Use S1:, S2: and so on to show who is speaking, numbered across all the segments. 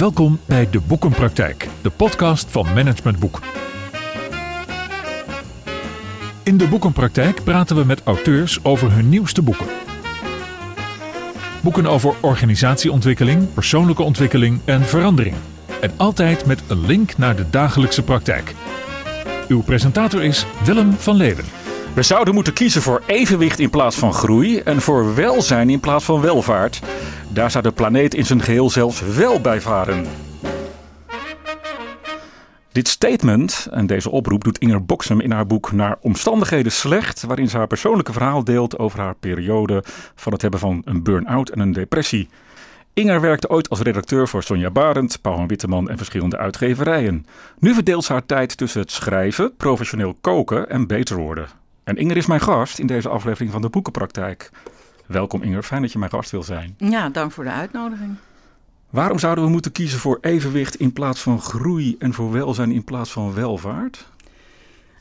S1: Welkom bij De Boekenpraktijk, de podcast van Management Boek. In De Boekenpraktijk praten we met auteurs over hun nieuwste boeken. Boeken over organisatieontwikkeling, persoonlijke ontwikkeling en verandering. En altijd met een link naar de dagelijkse praktijk. Uw presentator is Willem van Leeuwen.
S2: We zouden moeten kiezen voor evenwicht in plaats van groei en voor welzijn in plaats van welvaart. Daar zou de planeet in zijn geheel zelfs wel bij varen. Dit statement en deze oproep doet Inger Boksem in haar boek Naar omstandigheden slecht, waarin ze haar persoonlijke verhaal deelt over haar periode van het hebben van een burn-out en een depressie. Inger werkte ooit als redacteur voor Sonja Barend, Paul Witteman en verschillende uitgeverijen. Nu verdeelt ze haar tijd tussen het schrijven, professioneel koken en beter worden. En Inger is mijn gast in deze aflevering van de Boekenpraktijk. Welkom Inger, fijn dat je mijn gast wil zijn.
S3: Ja, dank voor de uitnodiging.
S2: Waarom zouden we moeten kiezen voor evenwicht in plaats van groei en voor welzijn in plaats van welvaart?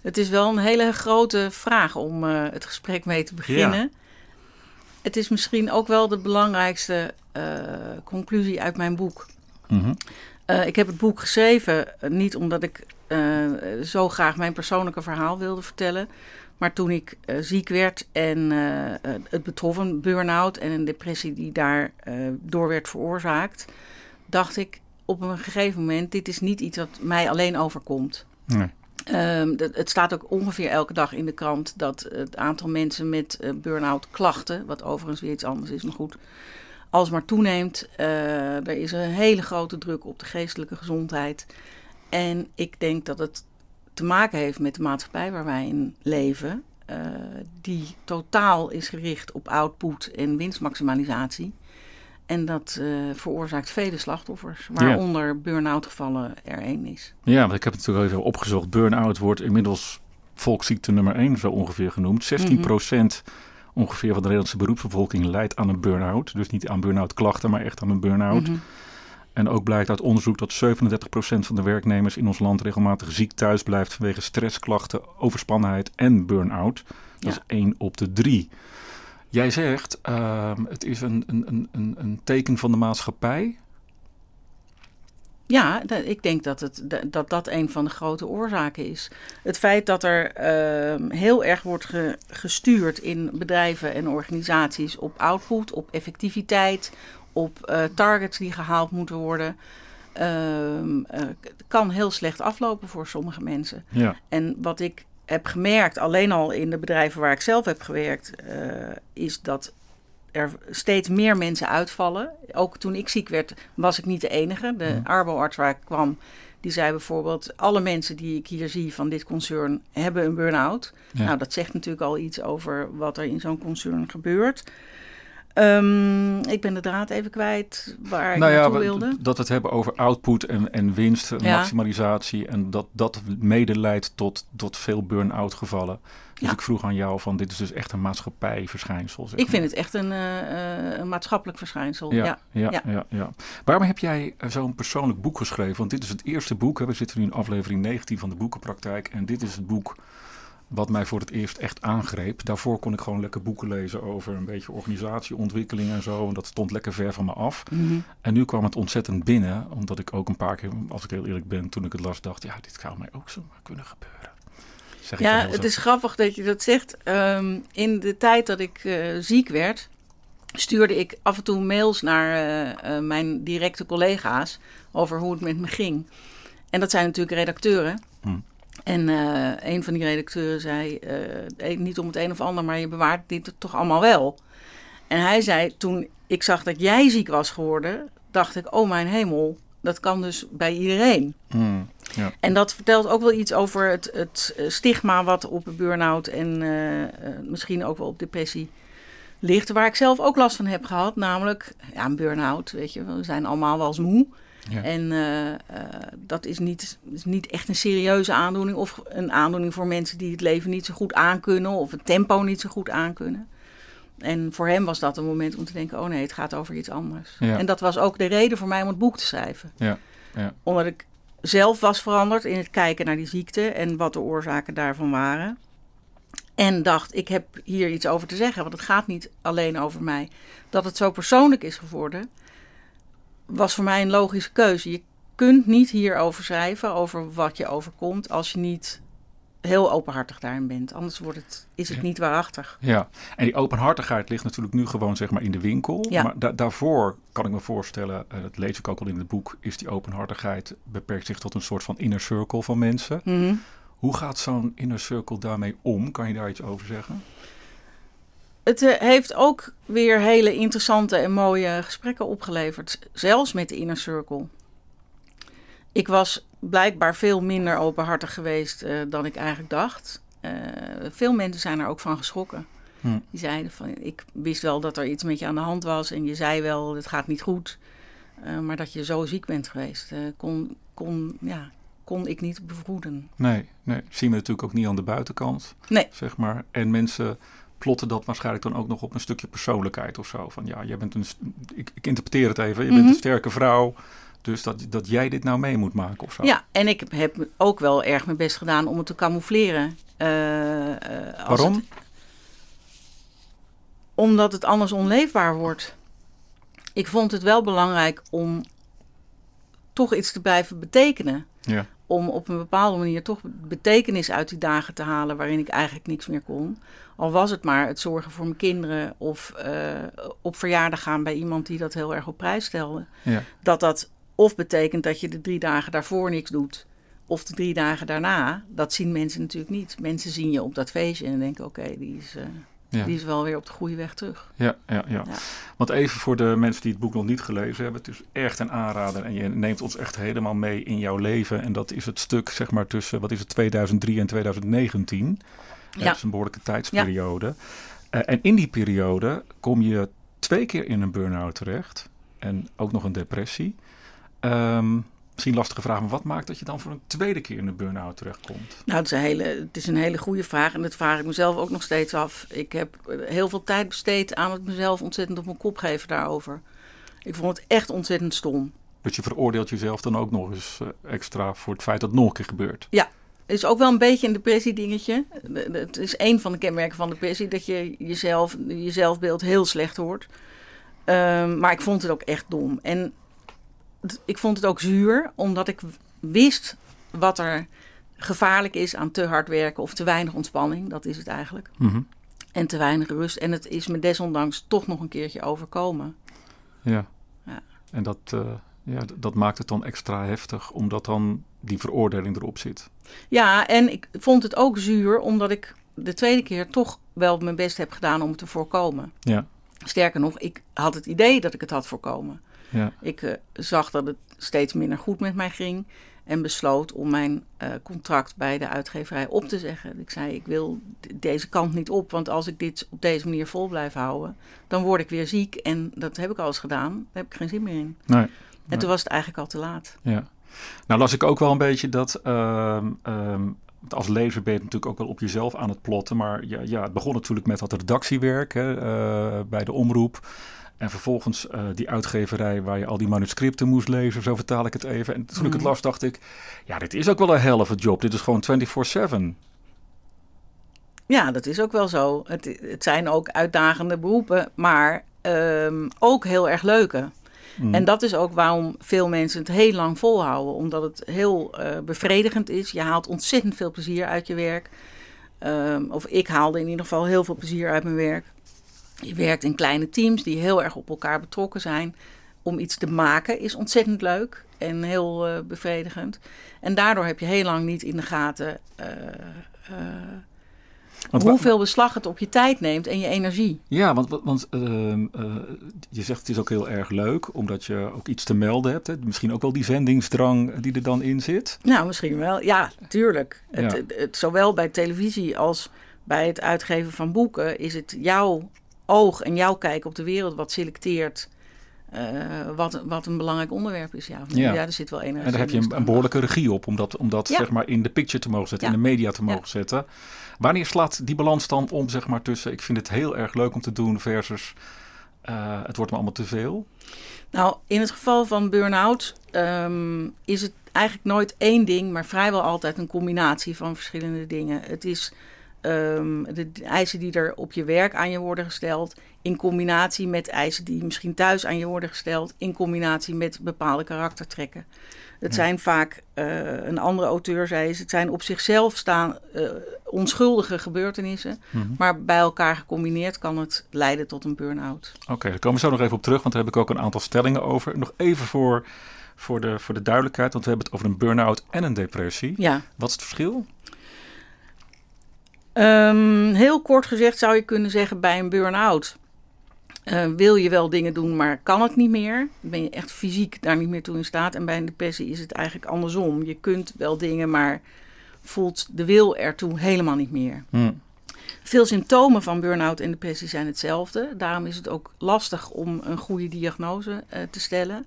S3: Het is wel een hele grote vraag om uh, het gesprek mee te beginnen. Ja. Het is misschien ook wel de belangrijkste uh, conclusie uit mijn boek. Mm -hmm. uh, ik heb het boek geschreven niet omdat ik zo graag mijn persoonlijke verhaal wilde vertellen, maar toen ik uh, ziek werd en uh, het betrof een burn-out en een depressie die daar door werd veroorzaakt, dacht ik op een gegeven moment: dit is niet iets wat mij alleen overkomt. Nee. Um, dat, het staat ook ongeveer elke dag in de krant dat het aantal mensen met burn-out klachten, wat overigens weer iets anders is, maar goed, alsmaar toeneemt. er is een hele grote druk op de geestelijke gezondheid. En ik denk dat het te maken heeft met de maatschappij waar wij in leven, uh, die totaal is gericht op output en winstmaximalisatie. En dat uh, veroorzaakt vele slachtoffers, waaronder ja. burn-out gevallen er één is.
S2: Ja, want ik heb het natuurlijk even opgezocht. Burn-out wordt inmiddels volksziekte nummer één zo ongeveer genoemd. 16 mm -hmm. ongeveer van de Nederlandse beroepsbevolking leidt aan een burn-out. Dus niet aan burn-out klachten, maar echt aan een burn-out. Mm -hmm. En ook blijkt uit onderzoek dat 37% van de werknemers in ons land regelmatig ziek thuis blijft vanwege stressklachten, overspannenheid en burn-out. Dat ja. is 1 op de 3. Jij zegt, uh, het is een, een, een, een teken van de maatschappij.
S3: Ja, ik denk dat, het, dat dat een van de grote oorzaken is. Het feit dat er uh, heel erg wordt ge, gestuurd in bedrijven en organisaties op output, op effectiviteit, op uh, targets die gehaald moeten worden. Uh, uh, kan heel slecht aflopen voor sommige mensen. Ja. En wat ik heb gemerkt, alleen al in de bedrijven waar ik zelf heb gewerkt, is dat er steeds meer mensen uitvallen. Ook toen ik ziek werd, was ik niet de enige. De ja. arboarts waar ik kwam, die zei bijvoorbeeld: alle mensen die ik hier zie van dit concern hebben een burn-out. Ja. Nou, dat zegt natuurlijk al iets over wat er in zo'n concern gebeurt. Um, ik ben de draad even kwijt waar ik
S2: nou
S3: naartoe
S2: ja,
S3: wilde.
S2: Dat we het hebben over output en, en winst, ja. maximalisatie. En dat dat mede leidt tot, tot veel burn-out gevallen. Dus ja. ik vroeg aan jou van dit is dus echt een maatschappijverschijnsel. Zeg
S3: ik vind het echt een, uh, een maatschappelijk verschijnsel. Ja, ja,
S2: ja, ja. ja Waarom heb jij zo'n persoonlijk boek geschreven? Want dit is het eerste boek. Hè? We zitten nu in aflevering 19 van de boekenpraktijk. En dit is het boek wat mij voor het eerst echt aangreep. Daarvoor kon ik gewoon lekker boeken lezen over een beetje organisatieontwikkeling en zo. En dat stond lekker ver van me af. Mm -hmm. En nu kwam het ontzettend binnen, omdat ik ook een paar keer, als ik heel eerlijk ben, toen ik het las, dacht, ja, dit zou mij ook zo kunnen gebeuren.
S3: Zeg ja, het is grappig dat je dat zegt. Um, in de tijd dat ik uh, ziek werd, stuurde ik af en toe mails naar uh, uh, mijn directe collega's over hoe het met me ging. En dat zijn natuurlijk redacteuren. En uh, een van die redacteuren zei, uh, niet om het een of ander, maar je bewaart dit toch allemaal wel. En hij zei, toen ik zag dat jij ziek was geworden, dacht ik, oh mijn hemel, dat kan dus bij iedereen. Mm, ja. En dat vertelt ook wel iets over het, het stigma wat op burn-out en uh, misschien ook wel op depressie ligt. Waar ik zelf ook last van heb gehad, namelijk ja, een burn-out, weet je, we zijn allemaal wel eens moe. Ja. En uh, uh, dat is niet, is niet echt een serieuze aandoening of een aandoening voor mensen die het leven niet zo goed aankunnen of het tempo niet zo goed aankunnen. En voor hem was dat een moment om te denken: oh nee, het gaat over iets anders. Ja. En dat was ook de reden voor mij om het boek te schrijven. Ja. Ja. Omdat ik zelf was veranderd in het kijken naar die ziekte en wat de oorzaken daarvan waren. En dacht, ik heb hier iets over te zeggen, want het gaat niet alleen over mij. Dat het zo persoonlijk is geworden, was voor mij een logische keuze. Je kunt niet hierover schrijven, over wat je overkomt, als je niet heel openhartig daarin bent. Anders wordt het, is het niet waarachtig.
S2: Ja, en die openhartigheid ligt natuurlijk nu gewoon zeg maar in de winkel. Ja. Maar daarvoor kan ik me voorstellen, uh, dat lees ik ook al in het boek, is die openhartigheid beperkt zich tot een soort van inner circle van mensen. Mhm. Hoe gaat zo'n inner circle daarmee om? Kan je daar iets over zeggen?
S3: Het eh, heeft ook weer hele interessante en mooie gesprekken opgeleverd, zelfs met de inner circle. Ik was blijkbaar veel minder openhartig geweest uh, dan ik eigenlijk dacht. Uh, veel mensen zijn er ook van geschrokken. Hm. Die zeiden van, ik wist wel dat er iets met je aan de hand was en je zei wel, het gaat niet goed. Uh, maar dat je zo ziek bent geweest, kon, kon, ja, kon ik niet bevroeden.
S2: Nee, nee, zien we natuurlijk ook niet aan de buitenkant.
S3: Nee.
S2: Zeg maar. En mensen plotten dat waarschijnlijk dan ook nog op een stukje persoonlijkheid of zo. Van ja, jij bent een, ik, ik interpreteer het even, je bent mhm. een sterke vrouw. Dus dat, dat jij dit nou mee moet maken of zo.
S3: Ja, en ik heb ook wel erg mijn best gedaan om het te camoufleren.
S2: Uh, uh, Waarom? Het,
S3: omdat het anders onleefbaar wordt. Ik vond het wel belangrijk om toch iets te blijven betekenen.
S2: Ja.
S3: Om op een bepaalde manier toch betekenis uit die dagen te halen waarin ik eigenlijk niks meer kon. Al was het maar het zorgen voor mijn kinderen of uh, op verjaardag gaan bij iemand die dat heel erg op prijs stelde.
S2: Ja.
S3: Dat dat of betekent dat je de drie dagen daarvoor niks doet. Of de drie dagen daarna. Dat zien mensen natuurlijk niet. Mensen zien je op dat feestje en denken: oké, die, is, uh, die is wel weer op de goede weg terug.
S2: Ja, ja, ja, ja, Want even voor de mensen die het boek nog niet gelezen hebben: het is echt een aanrader. En je neemt ons echt helemaal mee in jouw leven. En dat is het stuk, zeg maar, tussen wat is het, 2003 en 2019. Ja. Dat is een behoorlijke tijdsperiode. Uh, en in die periode kom je twee keer in een burn-out terecht. En ook nog een depressie. Um, misschien lastige vraag, maar wat maakt dat je dan voor een tweede keer in de burn-out terechtkomt?
S3: Nou, het is, een hele, het is een hele goede vraag en dat vraag ik mezelf ook nog steeds af. Ik heb heel veel tijd besteed aan het mezelf ontzettend op mijn kop geven daarover. Ik vond het echt ontzettend stom.
S2: Dus je veroordeelt jezelf dan ook nog eens eh, extra voor het feit dat het nog een keer gebeurt?
S3: Ja, het is ook wel een beetje een depressie-dingetje. Het is een van de kenmerken van depressie dat je jezelf, je zelfbeeld heel slecht hoort. Um, maar ik vond het ook echt dom. En ik vond het ook zuur, omdat ik wist wat er gevaarlijk is aan te hard werken of te weinig ontspanning. Dat is het eigenlijk.
S2: Mhm.
S3: En te weinig rust. En het is me desondanks toch nog een keertje overkomen.
S2: Ja. ja. En dat, uh, ja, dat maakt het dan extra heftig, omdat dan die veroordeling erop zit.
S3: Ja, en ik vond het ook zuur, omdat ik de tweede keer toch wel mijn best heb gedaan om het te voorkomen.
S2: Ja.
S3: Sterker nog, ik had het idee dat ik het had voorkomen.
S2: Ja.
S3: Ik uh, zag dat het steeds minder goed met mij ging en besloot om mijn uh, contract bij de uitgeverij op te zeggen. Ik zei: Ik wil deze kant niet op, want als ik dit op deze manier vol blijf houden, dan word ik weer ziek. En dat heb ik al eens gedaan. Daar heb ik geen zin meer in.
S2: Nee,
S3: en toen was het eigenlijk al te laat.
S2: Ja. Nou, las ik ook wel een beetje dat. Uh, als lezer ben je natuurlijk ook wel op jezelf aan het plotten. Maar ja, ja het begon natuurlijk met dat redactiewerk hè, uh, bij de omroep. En vervolgens uh, die uitgeverij waar je al die manuscripten moest lezen, zo vertaal ik het even. En toen ik het mhm. las, dacht ik, ja, dit is ook wel een helft job. Dit is gewoon 24-7.
S3: Ja, dat is ook wel zo. Het, het zijn ook uitdagende beroepen, maar um, ook heel erg leuke. Mm. En dat is ook waarom veel mensen het heel lang volhouden. Omdat het heel uh, bevredigend is. Je haalt ontzettend veel plezier uit je werk. Um, of ik haalde in ieder geval heel veel plezier uit mijn werk. Je werkt in kleine teams die heel erg op elkaar betrokken zijn. Om iets te maken is ontzettend leuk en heel uh, bevredigend. En daardoor heb je heel lang niet in de gaten uh, uh, want, hoeveel beslag het op je tijd neemt en je energie.
S2: Ja, want, want ehm, je zegt het is ook heel erg leuk, omdat je ook iets te melden hebt. Hè? Misschien ook wel die zendingsdrang die er dan in zit.
S3: Nou, misschien wel. Ja, tuurlijk. Ja. Het, het, het, zowel bij televisie als bij het uitgeven van boeken is het jouw oog en jouw kijk op de wereld wat selecteert. Uh, wat, wat een belangrijk onderwerp is. Ja, ja. ja er zit wel
S2: een. En daar heb je een, een, behoorlijke regie op om dat, om dat zeg maar in de picture te mogen zetten, in de media te mogen zetten. Wanneer slaat die balans dan om, zeg maar, tussen ik vind het heel erg leuk om te doen versus uh, het wordt me allemaal te veel?
S3: Nou, in het geval van burn-out um, is het eigenlijk nooit één ding, maar vrijwel altijd een combinatie van verschillende dingen. Het is ehm, de eisen die er op je werk aan je worden gesteld, in combinatie met eisen die misschien thuis aan je worden gesteld, in combinatie met bepaalde karaktertrekken. Het zijn vaak, uh, een andere auteur zei het zijn op zichzelf staan uh, onschuldige gebeurtenissen. Mhm. Maar bij elkaar gecombineerd kan het leiden tot een burn-out.
S2: Oké, daar komen we zo nog even op terug, want daar heb ik ook een aantal stellingen over. Nog even voor, voor, de, voor de duidelijkheid, want we hebben het over een burn-out en een depressie.
S3: Ja.
S2: Wat is het verschil?
S3: Um, heel kort gezegd zou je kunnen zeggen bij een burn-out uh, wil je wel dingen doen, maar kan het niet meer. Ben je echt fysiek daar niet meer toe in staat. En bij een depressie is het eigenlijk andersom. Je kunt wel dingen, maar voelt de wil ertoe helemaal niet meer. Hmm. Veel symptomen van burn-out en depressie zijn hetzelfde. Daarom is het ook lastig om een goede diagnose uh, te stellen.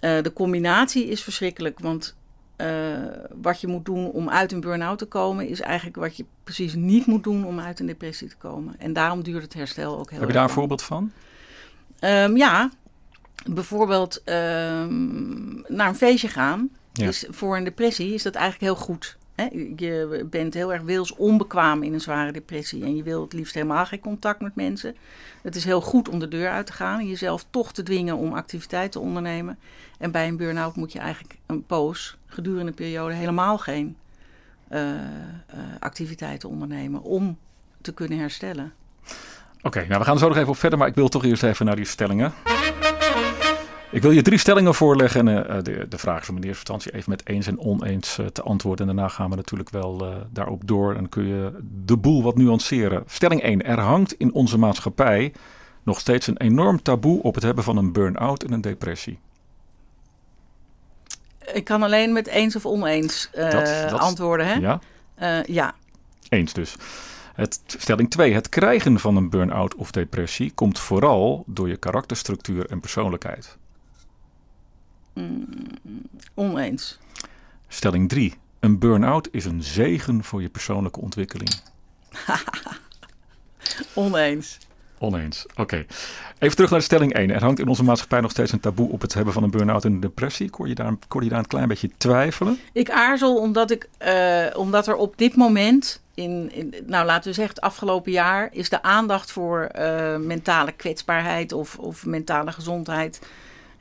S3: Uh, de combinatie is verschrikkelijk, want uh, wat je moet doen om uit een burn-out te komen, is eigenlijk wat je precies niet moet doen om uit een depressie te komen. En daarom duurt het herstel ook heel
S2: Heb je daar een voorbeeld van?
S3: Um, ja, bijvoorbeeld um, naar een feestje gaan. Ja. Voor een depressie is dat eigenlijk heel goed. Hè? Je bent heel erg wils onbekwaam in een zware depressie en je wil het liefst helemaal geen contact met mensen. Het is heel goed om de deur uit te gaan en jezelf toch te dwingen om activiteit te ondernemen. En bij een burn-out moet je eigenlijk een poos, gedurende een periode, helemaal geen uh, activiteiten ondernemen om te kunnen herstellen.
S2: Oké, nou we gaan zo nog even op verder, maar ik wil toch eerst even naar die stellingen. Ik wil je drie stellingen voorleggen. En uh, de, de vraag is om in eerste instantie even met eens en oneens uh, te antwoorden. En daarna gaan we natuurlijk wel uh, daarop door en kun je de boel wat nuanceren. Stelling 1. Er hangt in onze maatschappij nog steeds een enorm taboe op het hebben van een burn-out en een depressie.
S3: Ik kan alleen met eens of oneens dat, dat, antwoorden. Hè?
S2: Ja?
S3: ja.
S2: Eens dus. Het, stelling 2. Het krijgen van een burn-out of depressie komt vooral door je karakterstructuur en persoonlijkheid.
S3: Mm, oneens.
S2: Stelling 3. Een burn-out is een zegen voor je persoonlijke ontwikkeling.
S3: oneens.
S2: Oneens, oké. Even terug naar de stelling 1. Er hangt in onze maatschappij nog steeds een taboe op het hebben van een burn-out en een depressie. Kon je daar, kon je daar een klein beetje twijfelen?
S3: Ik aarzel omdat, ik, uh, omdat er op dit moment, in, in, nou laten we zeggen het afgelopen jaar, is de aandacht voor uh, mentale kwetsbaarheid of, of mentale gezondheid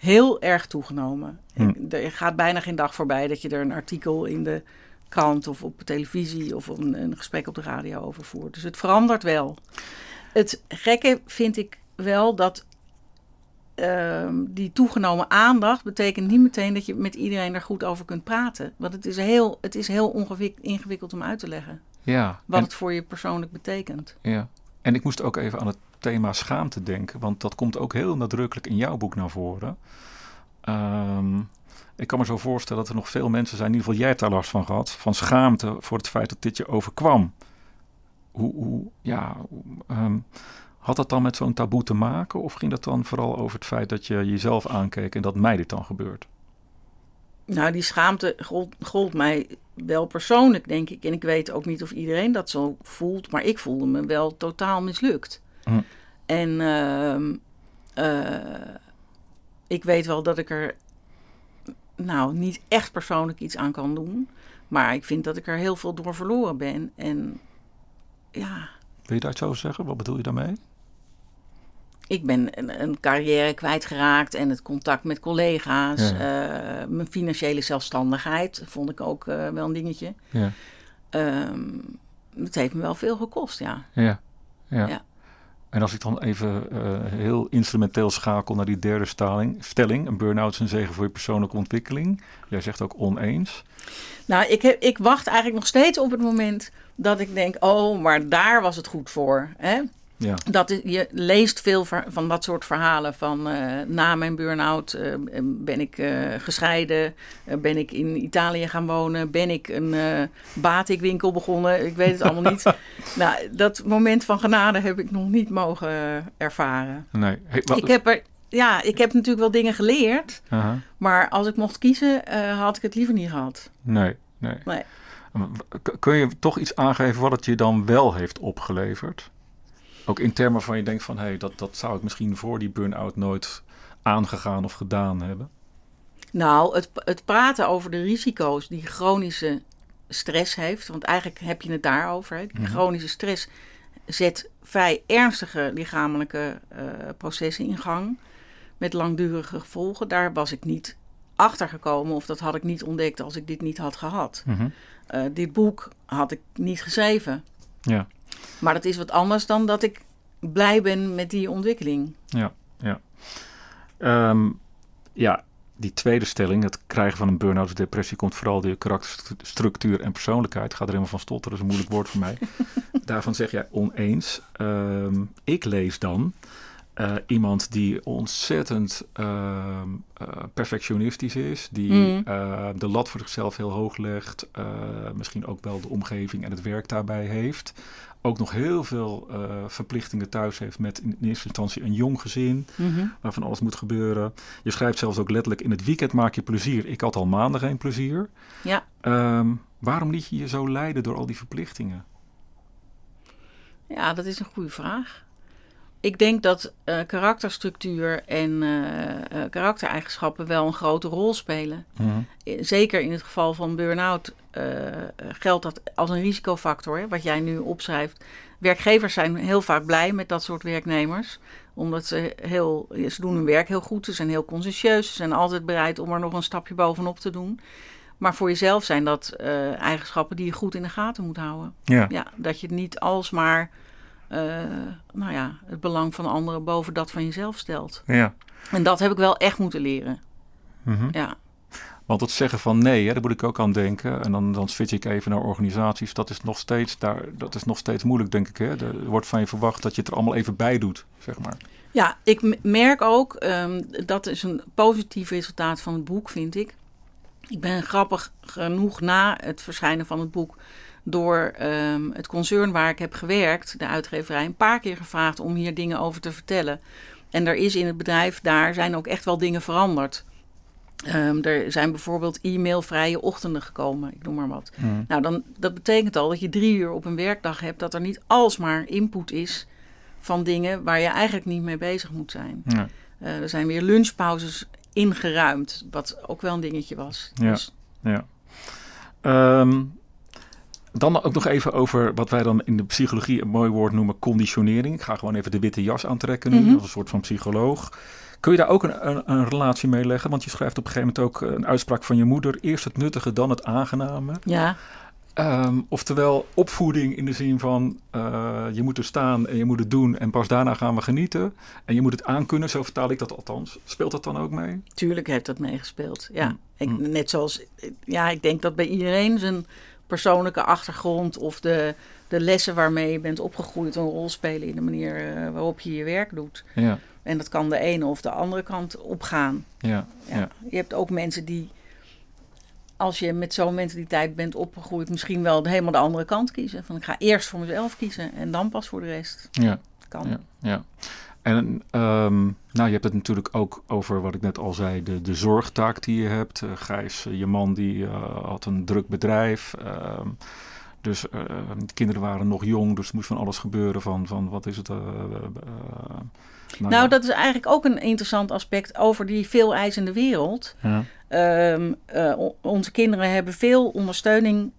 S3: heel erg toegenomen. Hm. Er gaat bijna geen dag voorbij dat je er een artikel in de krant of op televisie of een, een gesprek op de radio over voert. Dus het verandert wel. Het gekke vind ik wel dat uh, die toegenomen aandacht betekent niet meteen dat je met iedereen er goed over kunt praten. Want het is heel, het is heel ingewikkeld om uit te leggen.
S2: Ja,
S3: wat het voor je persoonlijk betekent.
S2: Ja, en ik moest ook even aan het thema schaamte denken, want dat komt ook heel nadrukkelijk in jouw boek naar voren. Um, ik kan me zo voorstellen dat er nog veel mensen zijn, in ieder geval jij hebt daar last van gehad, van schaamte voor het feit dat dit je overkwam. Hoe, hoe ja, um, had dat dan met zo'n taboe te maken? Of ging dat dan vooral over het feit dat je jezelf aankeek en dat mij dit dan gebeurt?
S3: Nou, die schaamte gold, mij wel persoonlijk, denk ik. En ik weet ook niet of iedereen dat zo voelt, maar ik voelde me wel totaal mislukt. Hm. En uh, uh, ik weet wel dat ik er nou niet echt persoonlijk iets aan kan doen. Maar ik vind dat ik er heel veel door verloren ben. En ja.
S2: Wil je dat zo zeggen? Wat bedoel je daarmee?
S3: Ik ben een, een carrière kwijtgeraakt en het contact met collega's. Ja. Uh, mijn financiële zelfstandigheid vond ik ook uh, wel een dingetje. Ja. Um, het heeft me wel veel gekost, ja.
S2: Ja, ja. ja. En als ik dan even uh, heel instrumenteel schakel naar die derde stelling, stelling een burn-out is een zegen voor je persoonlijke ontwikkeling. Jij zegt ook oneens.
S3: Nou, ik, heb, ik wacht eigenlijk nog steeds op het moment dat ik denk, oh, maar daar was het goed voor. Hè? Ja. Dat je leest veel van dat soort verhalen van uh, na mijn burn-out uh, ben ik uh, gescheiden, ben ik in Italië gaan wonen, ben ik een batikwinkel begonnen, ik weet het allemaal niet. nou, dat moment van genade heb ik nog niet mogen ervaren.
S2: Nee.
S3: Hey, ik heb er, ja, ik heb natuurlijk wel dingen geleerd, -huh. maar als ik mocht kiezen, had ik het liever niet gehad.
S2: Nee, nee.
S3: nee.
S2: Kun je toch iets aangeven wat het je dan wel heeft opgeleverd? Ook in termen van je denkt van hé, hey, dat, dat zou ik misschien voor die burn-out nooit aangegaan of gedaan hebben?
S3: Nou, het, het praten over de risico's die chronische stress heeft. Want eigenlijk heb je het daarover. Hè. Mhm. Chronische stress zet vrij ernstige lichamelijke uh, processen in gang. Met langdurige gevolgen. Daar was ik niet achter gekomen. Of dat had ik niet ontdekt als ik dit niet had gehad. Mhm. Eh, dit boek had ik niet geschreven.
S2: Ja.
S3: Maar dat is wat anders dan dat ik blij ben met die ontwikkeling.
S2: Ja, ja. Ehm, ja, die tweede stelling, het krijgen van een burn-out of depressie, komt vooral door karakterstructuur en persoonlijkheid. Gaat er helemaal van stotteren, dat is een moeilijk woord voor mij. Daarvan zeg jij oneens. Ehm, ik lees dan uh, iemand die ontzettend uh, perfectionistisch is, die mm. de lat voor zichzelf heel hoog legt, misschien ook wel de omgeving en het werk daarbij heeft. Ook nog heel veel verplichtingen thuis heeft met in eerste instantie een jong gezin, mm-hmm. waarvan alles moet gebeuren. Je schrijft zelfs ook letterlijk in het weekend maak je plezier. Ik had al maanden geen plezier.
S3: Ja.
S2: Um, waarom liet je je zo leiden door al die verplichtingen?
S3: Ja, dat is een goede vraag. Ik denk dat uh, karakterstructuur en uh, uh, karaktereigenschappen wel een grote rol spelen. Mm Zeker in het geval van burn-out geldt dat als een risicofactor, hè, wat jij nu opschrijft. Werkgevers zijn heel vaak blij met dat soort werknemers, omdat ze, heel, ze doen hun werk heel goed, ze zijn heel consciëntieus, ze zijn altijd bereid om er nog een stapje bovenop te doen. Maar voor jezelf zijn dat eigenschappen die je goed in de gaten moet houden.
S2: Ja.
S3: ja dat je niet alsmaar uh, nou ja, het belang van anderen boven dat van jezelf stelt.
S2: Ja.
S3: En dat heb ik wel echt moeten leren.
S2: Mm
S3: Ja.
S2: Want het zeggen van nee, hè, daar moet ik ook aan denken. En dan, dan switch ik even naar organisaties. Dat is nog steeds, daar, dat is nog steeds moeilijk, denk ik. Hè? Er wordt van je verwacht dat je het er allemaal even bij doet, zeg maar.
S3: Ja, ik merk ook, um, dat is een positief resultaat van het boek, vind ik. Ik ben grappig genoeg na het verschijnen van het boek door um, het concern waar ik heb gewerkt, de uitgeverij, een paar keer gevraagd om hier dingen over te vertellen. En er is in het bedrijf daar zijn ook echt wel dingen veranderd. Um, er zijn bijvoorbeeld e-mailvrije ochtenden gekomen, ik noem maar wat. Mm. Nou, dan, dat betekent al dat je drie uur op een werkdag hebt, dat er niet alsmaar input is van dingen waar je eigenlijk niet mee bezig moet zijn.
S2: Ja.
S3: Uh, er zijn weer lunchpauzes ingeruimd, wat ook wel een dingetje was.
S2: Ja, dus. ja. Um, dan ook nog even over wat wij dan in de psychologie een mooi woord noemen conditionering. Ik ga gewoon even de witte jas aantrekken nu, mhm. als een soort van psycholoog. Kun je daar ook een, een, een, relatie mee leggen? Want je schrijft op een gegeven moment ook een uitspraak van je moeder. Eerst het nuttige, dan het aangename.
S3: Ja.
S2: Um, oftewel opvoeding in de zin van uh, je moet er staan en je moet het doen en pas daarna gaan we genieten. En je moet het aankunnen, zo vertaal ik dat althans. Speelt dat dan ook mee?
S3: Tuurlijk heeft dat meegespeeld, ja. Mm. Ik, mm. net zoals, ja, ik denk dat bij iedereen zijn persoonlijke achtergrond of de, de lessen waarmee je bent opgegroeid een rol spelen in de manier uh, waarop je je werk doet.
S2: Ja.
S3: En dat kan de ene of de andere kant opgaan.
S2: Ja, ja.
S3: Je hebt ook mensen die, als je met zo'n mentaliteit bent opgegroeid, misschien wel helemaal de andere kant kiezen. Van ik ga eerst voor mezelf kiezen en dan pas voor de rest.
S2: Ja.
S3: Kan.
S2: Ja, ja. En um, nou, je hebt het natuurlijk ook over wat ik net al zei, de, de zorgtaak die je hebt. Uh, Gijs, uh, je man, die uh, had een druk bedrijf. Ehm, dus de kinderen waren nog jong, dus er moest van alles gebeuren. Van, van wat is het?
S3: Nou, nou dat is eigenlijk ook een interessant aspect over die veel eisende wereld.
S2: Ja.
S3: Um, onze kinderen hebben veel ondersteuning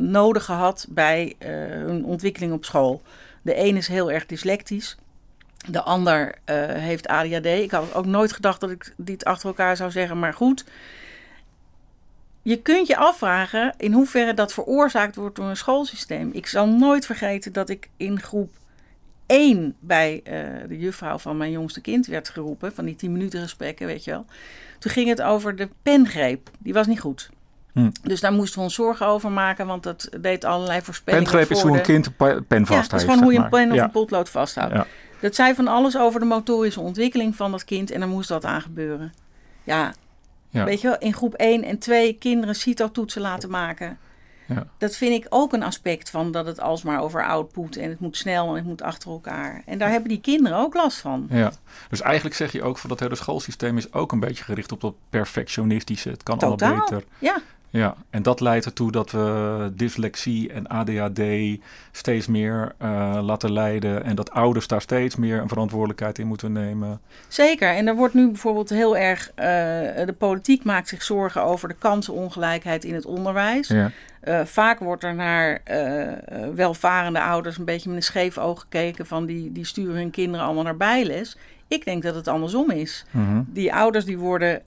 S3: nodig gehad bij hun ontwikkeling op school. De een is heel erg dyslectisch. De ander uh, heeft ADHD. Ik had ook nooit gedacht dat ik dit achter elkaar zou zeggen, maar goed. Je kunt je afvragen in hoeverre dat veroorzaakt wordt door een schoolsysteem. Ik zal nooit vergeten dat ik in groep 1 bij uh, de juffrouw van mijn jongste kind werd geroepen. Van die 10 minuten gesprekken, weet je wel. Toen ging het over de pengreep. Die was niet goed. Hm. Dus daar moesten we ons zorgen over maken, want dat deed allerlei voorspellingen.
S2: Pengreep is hoe een kind een pen vasthoudt.
S3: Ja, dat is gewoon hoe je een pen of een potlood vasthoudt. Ja. Dat zei van alles over de motorische ontwikkeling van dat kind en er moest dat aan gebeuren. Ja, ja. weet je wel, in groep 1 en 2 kinderen CITO-toetsen laten maken.
S2: Ja.
S3: Dat vind ik ook een aspect van dat het alsmaar over output en het moet snel en het moet achter elkaar. En daar hebben die kinderen ook last van.
S2: Ja, dus eigenlijk zeg je ook van dat hele schoolsysteem is ook een beetje gericht op dat perfectionistische. Het kan
S3: Totaal.
S2: allemaal beter.
S3: Ja.
S2: Ja, en dat leidt ertoe dat we dyslexie en ADHD steeds meer uh, laten leiden. En dat ouders daar steeds meer een verantwoordelijkheid in moeten nemen.
S3: Zeker. En er wordt nu bijvoorbeeld heel erg. Uh, de politiek maakt zich zorgen over de kansenongelijkheid in het onderwijs.
S2: Ja.
S3: Uh, vaak wordt er naar welvarende ouders een beetje met een scheef oog gekeken van die, die sturen hun kinderen allemaal naar bijles. Ik denk dat het andersom is.
S2: Mhm.
S3: Die ouders die worden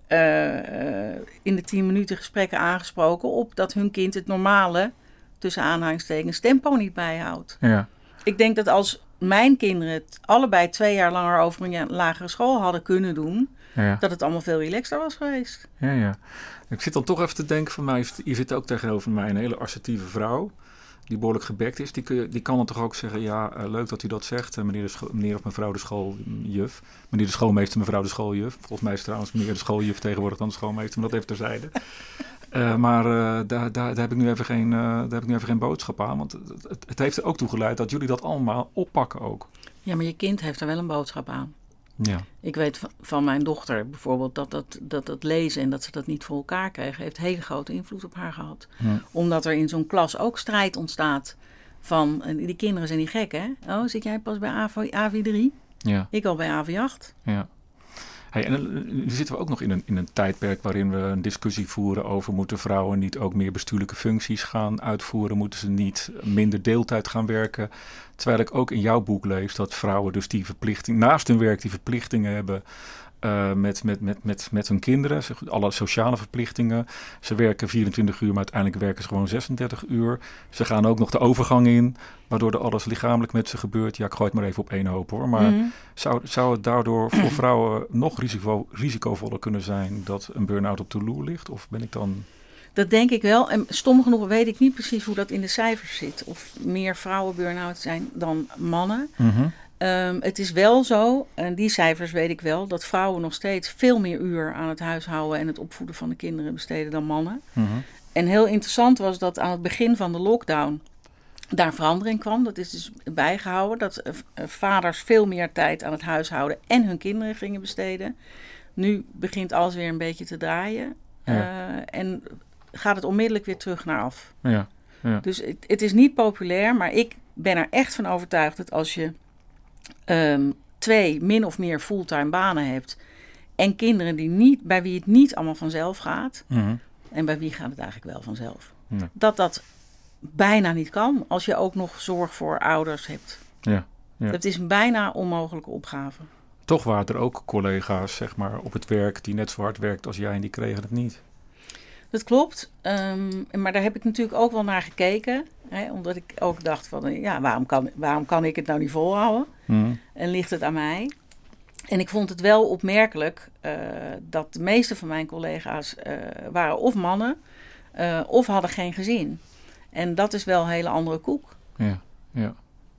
S3: in de tien minuten gesprekken aangesproken op dat hun kind het normale, tussen aanhalingstekens, tempo niet bijhoudt.
S2: Ja.
S3: Ik denk dat als mijn kinderen het allebei twee jaar langer over een lagere school hadden kunnen doen,
S2: ja.
S3: dat het allemaal veel relaxter was geweest.
S2: Ja, ja. Ik zit dan toch even te denken van mij, je zit ook tegenover mij een hele assertieve vrouw die behoorlijk gebekt is, die, kun die kan dan toch ook zeggen: Ja, uh, leuk dat u dat zegt, uh, meneer, de meneer of mevrouw de schooljuf. Meneer de schoolmeester, mevrouw de schooljuf. Volgens mij is trouwens meneer de schooljuf tegenwoordig dan de schoolmeester, maar dat even terzijde. Uh, maar daar, daar, daar, heb ik nu even geen, daar heb ik nu even geen boodschap aan, want het, het heeft er ook toe geleid dat jullie dat allemaal oppakken ook.
S3: Ja, maar je kind heeft er wel een boodschap aan.
S2: Ja.
S3: Ik weet van mijn dochter bijvoorbeeld dat dat, dat dat lezen en dat ze dat niet voor elkaar kregen, heeft hele grote invloed op haar gehad.
S2: Ja.
S3: Omdat er in zo'n klas ook strijd ontstaat van, die kinderen zijn niet gek hè? Oh, zit jij pas bij AV, AV3?
S2: Ja.
S3: Ik al bij AV8.
S2: Ja. Hey, en nu zitten we ook nog in een, in een tijdperk waarin we een discussie voeren over moeten vrouwen niet ook meer bestuurlijke functies gaan uitvoeren, moeten ze niet minder deeltijd gaan werken. Terwijl ik ook in jouw boek lees dat vrouwen dus die verplichting, naast hun werk die verplichtingen hebben uh, met, met, met, met, met hun kinderen, alle sociale verplichtingen. Ze werken 24 uur, maar uiteindelijk werken ze gewoon 36 uur. Ze gaan ook nog de overgang in, waardoor er alles lichamelijk met ze gebeurt. Ja, ik gooi het maar even op één hoop hoor. Maar
S3: Mhm.
S2: zou, zou het daardoor voor vrouwen nog risico, risicovoller kunnen zijn dat een burn-out op de loer ligt? Of ben ik dan...
S3: Dat denk ik wel. En stom genoeg weet ik niet precies hoe dat in de cijfers zit. Of meer vrouwen burn-out zijn dan mannen. Um, het is wel zo, en die cijfers weet ik wel, dat vrouwen nog steeds veel meer uur aan het huishouden en het opvoeden van de kinderen besteden dan mannen.
S2: Mhm.
S3: En heel interessant was dat aan het begin van de lockdown daar verandering kwam. Dat is dus bijgehouden dat uh, vaders veel meer tijd aan het huishouden en hun kinderen gingen besteden. Nu begint alles weer een beetje te draaien.
S2: Ja.
S3: Uh, en gaat het onmiddellijk weer terug naar af.
S2: Ja. Ja.
S3: Dus het, het is niet populair, maar ik ben er echt van overtuigd dat als je um, twee min of meer fulltime banen hebt en kinderen die niet, bij wie het niet allemaal vanzelf gaat,
S2: Mhm.
S3: en bij wie gaat het eigenlijk wel vanzelf,
S2: Ja.
S3: dat dat bijna niet kan als je ook nog zorg voor ouders hebt.
S2: Ja. Ja.
S3: Het is een bijna onmogelijke opgave.
S2: Toch waren er ook collega's zeg maar, op het werk die net zo hard werkten als jij en die kregen het niet.
S3: Dat klopt, um, maar daar heb ik natuurlijk ook wel naar gekeken. Hè, omdat ik ook dacht van, ja, waarom kan, waarom kan ik het nou niet volhouden?
S2: Mhm.
S3: En ligt het aan mij? En ik vond het wel opmerkelijk uh, dat de meeste van mijn collega's uh, waren of mannen uh, of hadden geen gezin. En dat is wel een hele andere koek.
S2: Ja, ja.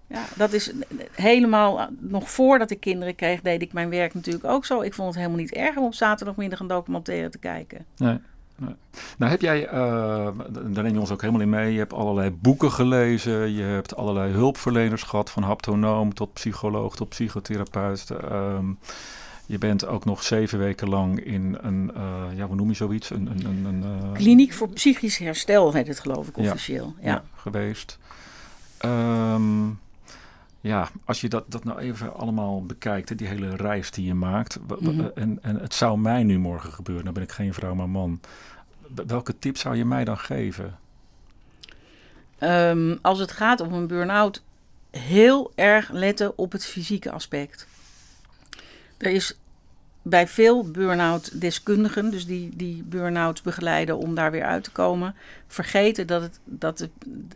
S3: Ja, dat is helemaal, nog voordat ik kinderen kreeg, deed ik mijn werk natuurlijk ook zo. Ik vond het helemaal niet erg om op zaterdagmiddag een documentaire te kijken.
S2: Nee. Nee. Nou heb jij, uh, daar neem je ons ook helemaal in mee, je hebt allerlei boeken gelezen, je hebt allerlei hulpverleners gehad, van haptonoom tot psycholoog tot psychotherapeut. Um, je bent ook nog zeven weken lang in een, uh, ja, hoe noem je zoiets? Een, een, een, een uh,
S3: Kliniek voor psychisch herstel heet het geloof ik officieel.
S2: Ja, ja. ja geweest. Um, ja, als je dat, dat nou even allemaal bekijkt, die hele reis die je maakt. Mm -hmm. en, en het zou mij nu morgen gebeuren, dan ben ik geen vrouw maar man. Welke tip zou je mij dan geven?
S3: Um, als het gaat om een burn-out, heel erg letten op het fysieke aspect. Er is bij veel burn-out deskundigen, dus die, die burn-outs begeleiden om daar weer uit te komen, vergeten dat, het, dat de,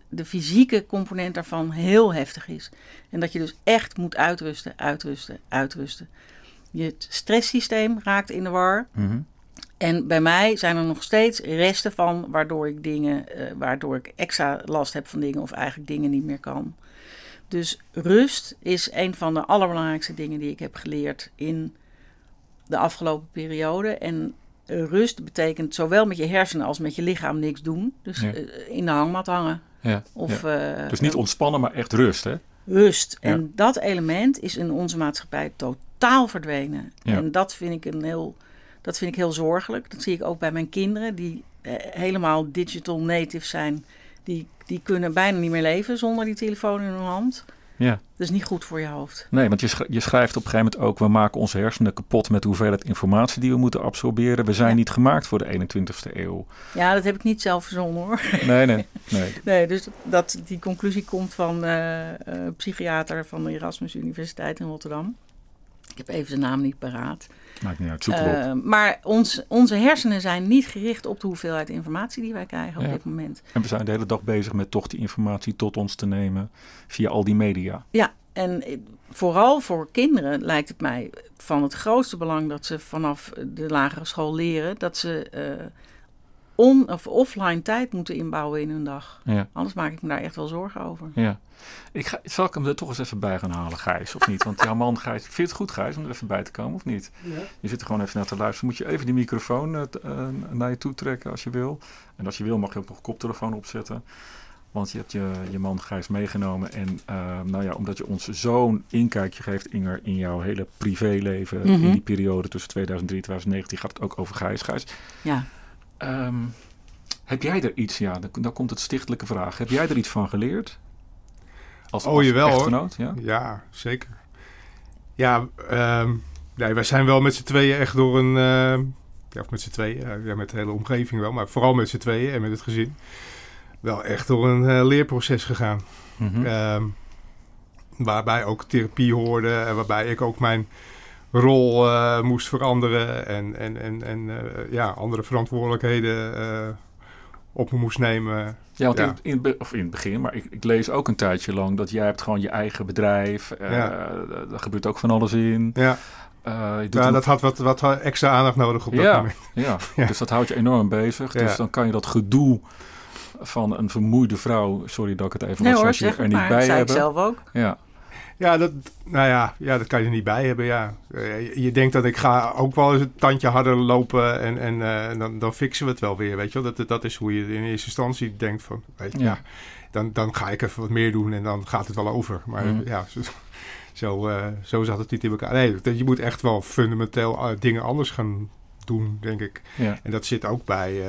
S3: de fysieke component daarvan heel heftig is. En dat je dus echt moet uitrusten, uitrusten, uitrusten. Je stresssysteem raakt in de war.
S2: Mm -hmm.
S3: En bij mij zijn er nog steeds resten van waardoor ik dingen, uh, waardoor ik extra last heb van dingen of eigenlijk dingen niet meer kan. Dus rust is een van de allerbelangrijkste dingen die ik heb geleerd in de afgelopen periode. En rust betekent zowel met je hersenen als met je lichaam niks doen. Dus
S2: ja.
S3: uh, in de hangmat hangen.
S2: Ja,
S3: of,
S2: ja. Uh, dus niet ontspannen, maar echt rust, hè?
S3: Rust. En dat element is in onze maatschappij totaal verdwenen. En dat vind ik een heel, dat vind ik heel zorgelijk. Dat zie ik ook bij mijn kinderen, die helemaal digital native zijn. Die, die kunnen bijna niet meer leven zonder die telefoon in hun hand.
S2: Ja.
S3: Dat is niet goed voor je hoofd.
S2: Nee, want je, je schrijft op een gegeven moment ook... we maken onze hersenen kapot met de hoeveelheid informatie die we moeten absorberen. We zijn niet gemaakt voor de 21ste eeuw.
S3: Ja, dat heb ik niet zelf verzonnen hoor.
S2: Nee, nee. Nee,
S3: nee dus dat, die conclusie komt van uh, psychiater van de Erasmus Universiteit in Rotterdam. Ik heb even zijn naam niet paraat.
S2: Maakt niet uit, zoek uh,
S3: Maar ons, onze hersenen zijn niet gericht op de hoeveelheid informatie die wij krijgen op dit moment.
S2: En we zijn de hele dag bezig met toch die informatie tot ons te nemen via al die media.
S3: Ja, en vooral voor kinderen lijkt het mij van het grootste belang dat ze vanaf de lagere school leren dat ze uh, on- of offline tijd moeten inbouwen in hun dag. Ja. Anders maak ik me daar echt wel zorgen over.
S2: Ja. Ik ga, zal ik hem er toch eens even bij gaan halen, Gijs, of niet? Want jouw man, Gijs, vind je het goed, Gijs, om er even bij te komen, of niet? Ja. Je zit er gewoon even naar te luisteren. Moet je even die microfoon uh, naar je toe trekken als je wil. En als je wil mag je ook nog koptelefoon opzetten. Want je hebt je, je man Gijs meegenomen. En uh, nou ja, omdat je ons zo'n inkijkje geeft, Inger, in jouw hele privéleven. In mhm. die periode tussen 2003 en 2019 gaat het ook over Gijs. Gijs.
S3: Ja.
S2: Um, heb jij er iets, ja, dan, dan komt het stichtelijke vraag. Heb jij er iets van geleerd?
S4: Als, oh, jawel echtgenoot, hoor. Ja? ja, zeker. Ja, um, nee, wij zijn wel met z'n tweeën echt door een... Uh, ja, of met z'n tweeën, ja, met de hele omgeving wel, maar vooral met z'n tweeën en met het gezin. Wel echt door een uh, leerproces gegaan. Mm -hmm. waarbij ook therapie hoorde en waarbij ik ook mijn rol uh, moest veranderen en, en, en, en uh, ja, andere verantwoordelijkheden uh, op me moest nemen.
S2: Ja, want In, in, of in het begin, maar ik, ik, lees ook een tijdje lang dat jij hebt gewoon je eigen bedrijf. Uh, ja. Daar gebeurt ook van alles in.
S4: Ja. Uh, ja, dat had wat, wat extra aandacht nodig op dat
S2: ja,
S4: moment.
S2: Ja. ja, dus dat houdt je enorm bezig. Dus dan kan je dat gedoe van een vermoeide vrouw, sorry dat ik het even
S3: nee,
S2: hoor,
S3: zeg er niet maar, bij hebben. ik zelf ook.
S2: Ja.
S4: Ja, dat, nou ja, ja, dat kan je er niet bij hebben, ja. Eh, je, denkt dat ik ga ook wel eens een tandje harder lopen en, en, uh, dan, dan fixen we het wel weer, weet je wel. Dat, dat is hoe je in eerste instantie denkt van, weet je, ja. dan, dan ga ik even wat meer doen en dan gaat het wel over. Maar mm. ja, zo, zo, uh, zo zat het niet in elkaar. Nee, je moet echt wel fundamenteel dingen anders gaan doen, denk ik. Ja. En dat zit ook bij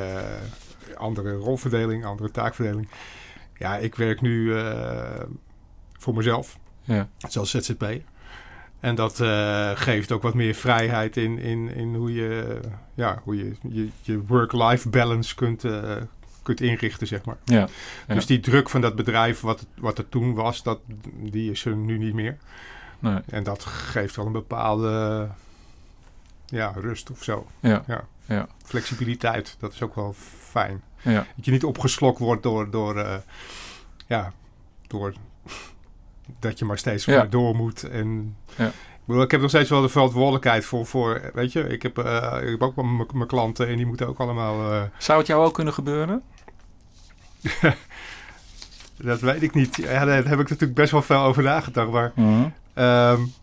S4: andere rolverdeling, andere taakverdeling. Ja, ik werk nu voor mezelf. Ja. Zoals ZZP. En dat uh, geeft ook wat meer vrijheid in, in, in hoe je ja, hoe je, je, je work-life balance kunt, uh, kunt inrichten, zeg maar. Ja, ja, Dus die druk van dat bedrijf, wat, wat er toen was, dat, die is er nu niet meer. Nee. En dat geeft wel een bepaalde ja, rust of zo. Ja. Ja. ja. Flexibiliteit, dat is ook wel fijn. Ja. Dat je niet opgeslokt wordt door, door, uh, ja, door dat je maar steeds ja. door moet. En ja. ik, bedoel, ik heb nog steeds wel de verantwoordelijkheid voor, voor weet je, ik heb, uh, ik heb ook mijn klanten en die moeten ook allemaal... Uh...
S2: Zou het jou ook kunnen gebeuren?
S4: dat weet ik niet. Ja, daar heb ik natuurlijk best wel veel over nagedacht. Maar, uh um,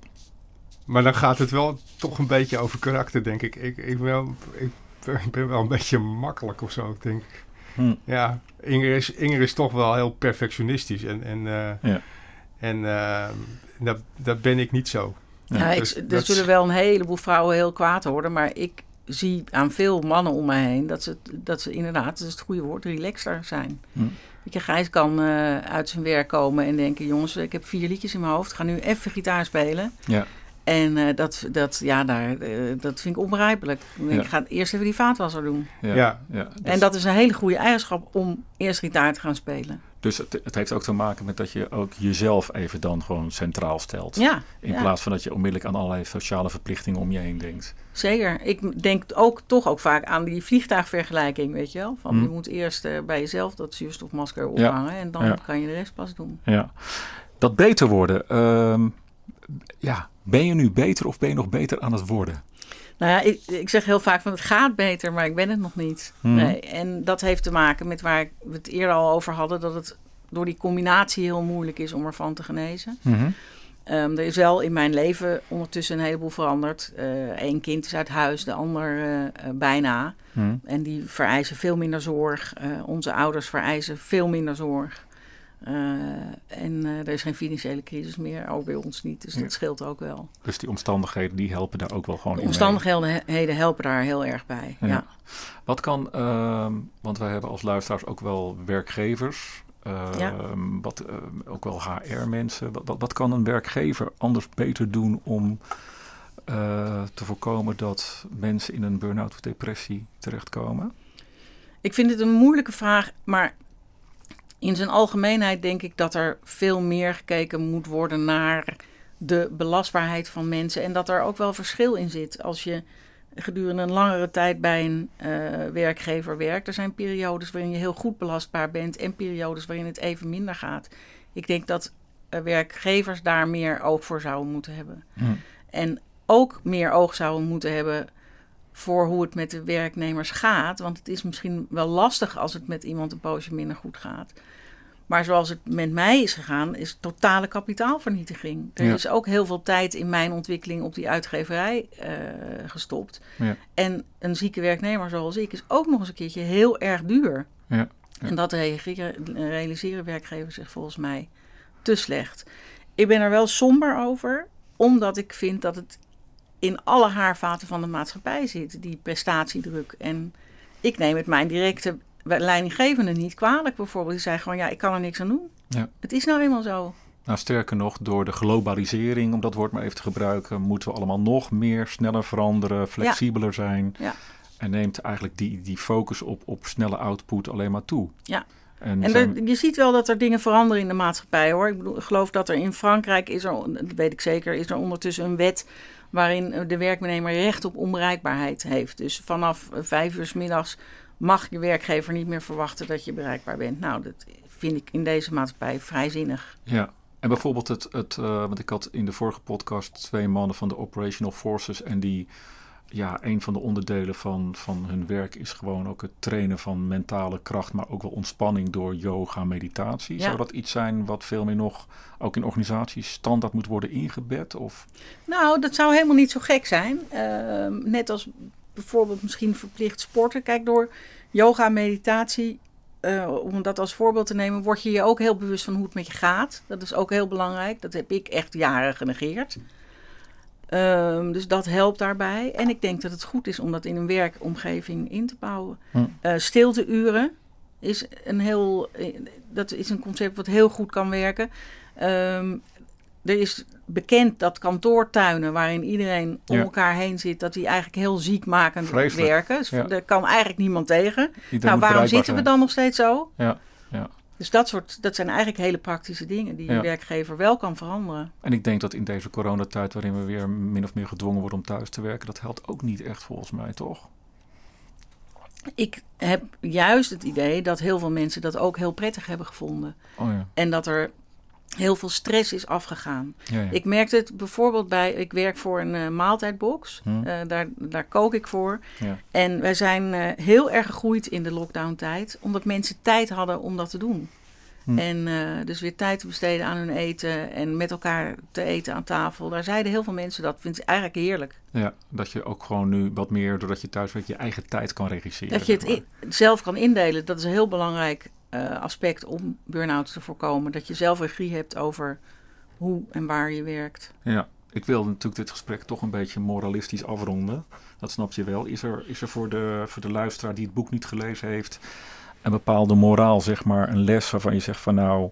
S4: maar dan gaat het wel toch een beetje over karakter, denk ik. Ik, ik, wel, ik, ik ben wel een beetje makkelijk of zo, denk ik. Hm. Ja, Inger is, Inger is toch wel heel perfectionistisch. En, en uh, ja. En uh, dat, dat ben ik niet zo.
S3: Ja, dus, ik, er zullen wel een heleboel vrouwen heel kwaad worden, maar ik zie aan veel mannen om mij heen dat ze, dat ze inderdaad, dat is het goede woord, relaxter zijn. Hm. Je, Gijs kan uh, uit zijn werk komen en denken: jongens, ik heb vier liedjes in mijn hoofd, ga nu even gitaar spelen. Ja. En uh, dat, dat, ja, daar, uh, dat vind ik onbegrijpelijk. Ja. Ik ga eerst even die vaatwasser doen. Ja. ja. ja En dat is een hele goede eigenschap om eerst gitaar te gaan spelen.
S2: Dus het, het, heeft ook te maken met dat je ook jezelf even dan gewoon centraal stelt. Ja, in plaats van dat je onmiddellijk aan allerlei sociale verplichtingen om je heen denkt.
S3: Zeker. Ik denk ook toch ook vaak aan die vliegtuigvergelijking, weet je wel. Van hm. je moet eerst uh, bij jezelf dat zuurstofmasker ophangen en dan kan je de rest pas doen.
S2: Ja. Dat beter worden. Uh, ja, ben je nu beter of ben je nog beter aan het worden?
S3: Nou ja, ik, ik zeg heel vaak van het gaat beter, maar ik ben het nog niet. Hmm. Nee, en dat heeft te maken met waar we het eerder al over hadden, dat het door die combinatie heel moeilijk is om ervan te genezen. Mm er is wel in mijn leven ondertussen een heleboel veranderd. Eén uh, kind is uit huis, de ander uh, uh, bijna. Hmm. En die vereisen veel minder zorg. onze ouders vereisen veel minder zorg. Uh, en uh, er is geen financiële crisis meer, ook bij ons niet. Dus dat scheelt ook wel.
S2: Dus die omstandigheden die helpen daar ook wel gewoon
S3: de in omstandigheden helpen daar heel erg bij, ja.
S2: Wat kan, uh, want wij hebben als luisteraars ook wel werkgevers. ehm, wat, ook wel HR-mensen. Wat, wat, kan een werkgever anders beter doen om te voorkomen dat mensen in een burn-out of depressie terechtkomen?
S3: Ik vind het een moeilijke vraag, maar in zijn algemeenheid denk ik dat er veel meer gekeken moet worden naar de belastbaarheid van mensen. En dat er ook wel verschil in zit. Als je gedurende een langere tijd bij een uh, werkgever werkt. Er zijn periodes waarin je heel goed belastbaar bent en periodes waarin het even minder gaat. Ik denk dat uh, werkgevers daar meer oog voor zouden moeten hebben. Hm. En ook meer oog zouden moeten hebben voor hoe het met de werknemers gaat. Want het is misschien wel lastig als het met iemand een poosje minder goed gaat. Maar zoals het met mij is gegaan, is totale kapitaalvernietiging. Er is ook heel veel tijd in mijn ontwikkeling op die uitgeverij uh, gestopt. Ja. En een zieke werknemer zoals ik is ook nog eens een keertje heel erg duur. Ja. En dat realiseren werkgevers zich volgens mij te slecht. Ik ben er wel somber over, omdat ik vind dat het in alle haarvaten van de maatschappij zit, die prestatiedruk. En ik neem het mijn directe leidinggevende niet kwalijk bijvoorbeeld. Die zei gewoon, ja, ik kan er niks aan doen. Ja. Het is nou eenmaal zo.
S2: Nou, sterker nog, door de globalisering, om dat woord maar even te gebruiken, moeten we allemaal nog meer sneller veranderen, flexibeler zijn. Ja. En neemt eigenlijk die, die focus op, op snelle output alleen maar toe.
S3: Ja. En, en je ziet wel dat er dingen veranderen in de maatschappij hoor. Ik, bedoel, ik geloof dat er in Frankrijk is er, dat weet ik zeker, is er ondertussen een wet waarin de werknemer recht op onbereikbaarheid heeft. Dus vanaf vijf uur s middags mag je werkgever niet meer verwachten dat je bereikbaar bent. Nou, dat vind ik in deze maatschappij vrijzinnig.
S2: Ja, en bijvoorbeeld het, het uh, want ik had in de vorige podcast twee mannen van de Operational Forces en die, ja, een van de onderdelen van, van hun werk is gewoon ook het trainen van mentale kracht, maar ook wel ontspanning door yoga, meditatie. Zou dat iets zijn wat veel meer nog ook in organisaties standaard moet worden ingebed? Of?
S3: Nou, dat zou helemaal niet zo gek zijn. Uh, net als bijvoorbeeld misschien verplicht sporten. Kijk, door yoga, meditatie, uh, om dat als voorbeeld te nemen, word je je ook heel bewust van hoe het met je gaat. Dat is ook heel belangrijk. Dat heb ik echt jaren genegeerd. Um, dus dat helpt daarbij. En ik denk dat het goed is om dat in een werkomgeving in te bouwen. Hm. Uh, stilteuren is een heel, eh, dat is een concept wat heel goed kan werken. Um, er is bekend dat kantoortuinen waarin iedereen om elkaar heen zit, dat die eigenlijk heel ziekmakend werken. Dus Daar kan eigenlijk niemand tegen. nou, waarom zitten we dan nog steeds zo? Ja. Ja. Dus dat, soort, dat zijn eigenlijk hele praktische dingen die een werkgever wel kan veranderen.
S2: En ik denk dat in deze coronatijd, waarin we weer min of meer gedwongen worden om thuis te werken, dat helpt ook niet echt volgens mij, toch?
S3: Ik heb juist het idee dat heel veel mensen dat ook heel prettig hebben gevonden. Oh ja. En dat er heel veel stress is afgegaan. Ja, ja. Ik merkte het bijvoorbeeld bij, ik werk voor een uh, maaltijdbox, hm. uh, daar, daar kook ik voor. Ja. En wij zijn uh, heel erg gegroeid in de lockdown-tijd, omdat mensen tijd hadden om dat te doen. Hm. En dus weer tijd te besteden aan hun eten en met elkaar te eten aan tafel. Daar zeiden heel veel mensen dat. Vind ik eigenlijk heerlijk.
S2: Ja, dat je ook gewoon nu wat meer, doordat je thuis werkt, je eigen tijd kan regisseren.
S3: Dat je het zelf kan indelen. Dat is heel belangrijk uh, aspect om burn-out te voorkomen. Dat je zelf regie hebt over hoe en waar je werkt.
S2: Ja, ik wil natuurlijk dit gesprek toch een beetje moralistisch afronden. Dat snap je wel. Is er, is er voor, de, voor de luisteraar die het boek niet gelezen heeft... een bepaalde moraal, zeg maar, een les waarvan je zegt van nou...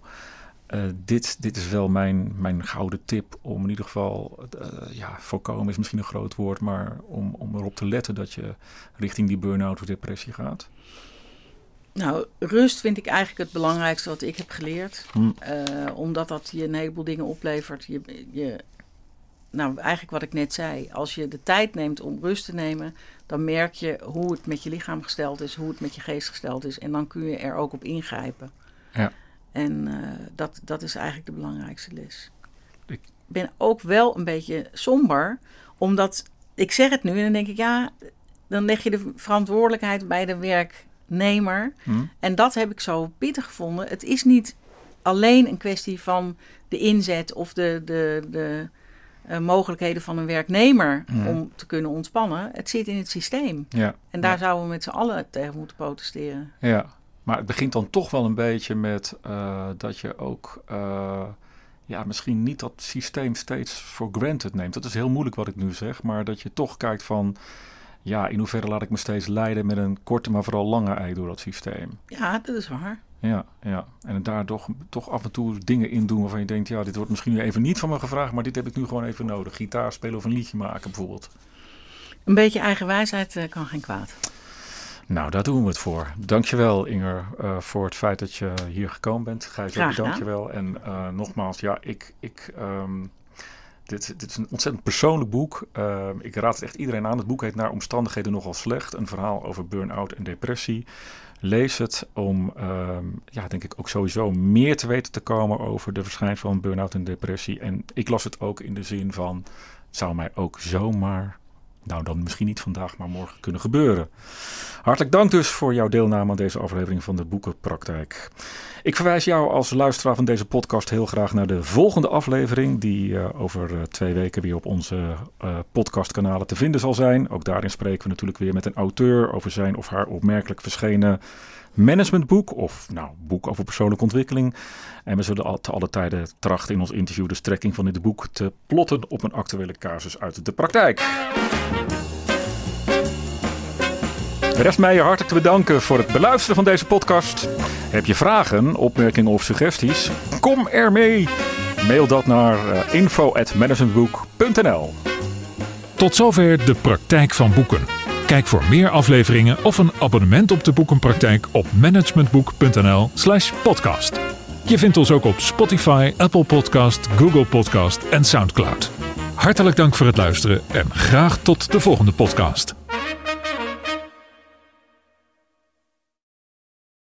S2: Uh, dit, dit is wel mijn, mijn gouden tip om in ieder geval, uh, ja, voorkomen is misschien een groot woord, maar om, om erop te letten dat je richting die burn-out of depressie gaat.
S3: Nou, rust vind ik eigenlijk het belangrijkste wat ik heb geleerd. Hm. Uh, omdat dat je een heleboel dingen oplevert. Je, je, nou, eigenlijk wat ik net zei. Als je de tijd neemt om rust te nemen, dan merk je hoe het met je lichaam gesteld is, hoe het met je geest gesteld is. En dan kun je er ook op ingrijpen. Ja. En uh, dat, dat is eigenlijk de belangrijkste les. Ik ben ook wel een beetje somber, omdat ik zeg het nu en dan denk ik, ja, dan leg je de verantwoordelijkheid bij de werk nemer. Hmm. En dat heb ik zo pittig gevonden. Het is niet alleen een kwestie van de inzet of de, de, de uh, mogelijkheden van een werknemer hmm. om te kunnen ontspannen. Het zit in het systeem. Ja. En daar zouden we met z'n allen tegen moeten protesteren.
S2: Ja, maar het begint dan toch wel een beetje met uh, dat je ook. Uh, ja, misschien niet dat systeem steeds voor granted neemt. Dat is heel moeilijk wat ik nu zeg, maar dat je toch kijkt van ja, in hoeverre laat ik me steeds leiden met een korte, maar vooral lange ei door dat systeem?
S3: Ja, dat is waar.
S2: Ja, ja. En daar toch, toch af en toe dingen in doen waarvan je denkt, ja, dit wordt misschien nu even niet van me gevraagd, maar dit heb ik nu gewoon even nodig. Gitaar spelen of een liedje maken bijvoorbeeld.
S3: Een beetje eigen wijsheid uh, kan geen kwaad.
S2: Nou, daar doen we het voor. Dankjewel Inger uh, voor het feit dat je hier gekomen bent. Gijs ook dankjewel. En uh, nogmaals, ja, ik... ik um, dit, dit, is een ontzettend persoonlijk boek. Uh, ik raad het echt iedereen aan. Het boek heet Naar omstandigheden nogal slecht. Een verhaal over burn-out en depressie. Lees het om, uh, ja, denk ik ook sowieso meer te weten te komen over de verschijning van burn-out en depressie. En ik las het ook in de zin van, zou mij ook zomaar nou, dan misschien niet vandaag, maar morgen kunnen gebeuren. Hartelijk dank dus voor jouw deelname aan deze aflevering van de Boekenpraktijk. Ik verwijs jou als luisteraar van deze podcast heel graag naar de volgende aflevering, die uh, over uh, twee weken weer op onze uh, podcastkanalen te vinden zal zijn. Ook daarin spreken we natuurlijk weer met een auteur over zijn of haar opmerkelijk verschenen managementboek of nou, boek over persoonlijke ontwikkeling. En we zullen te alle tijden trachten in ons interview de strekking van dit boek te plotten op een actuele casus uit de praktijk. Rest mij je hartelijk te bedanken voor het beluisteren van deze podcast. Heb je vragen, opmerkingen of suggesties? Kom ermee! Mail dat naar uh, info.managementboek.nl
S1: Tot zover de praktijk van boeken. Kijk voor meer afleveringen of een abonnement op de boekenpraktijk op managementboek.nl/slash podcast. Je vindt ons ook op Spotify, Apple Podcast, Google Podcast en Soundcloud. Hartelijk dank voor het luisteren en graag tot de volgende podcast.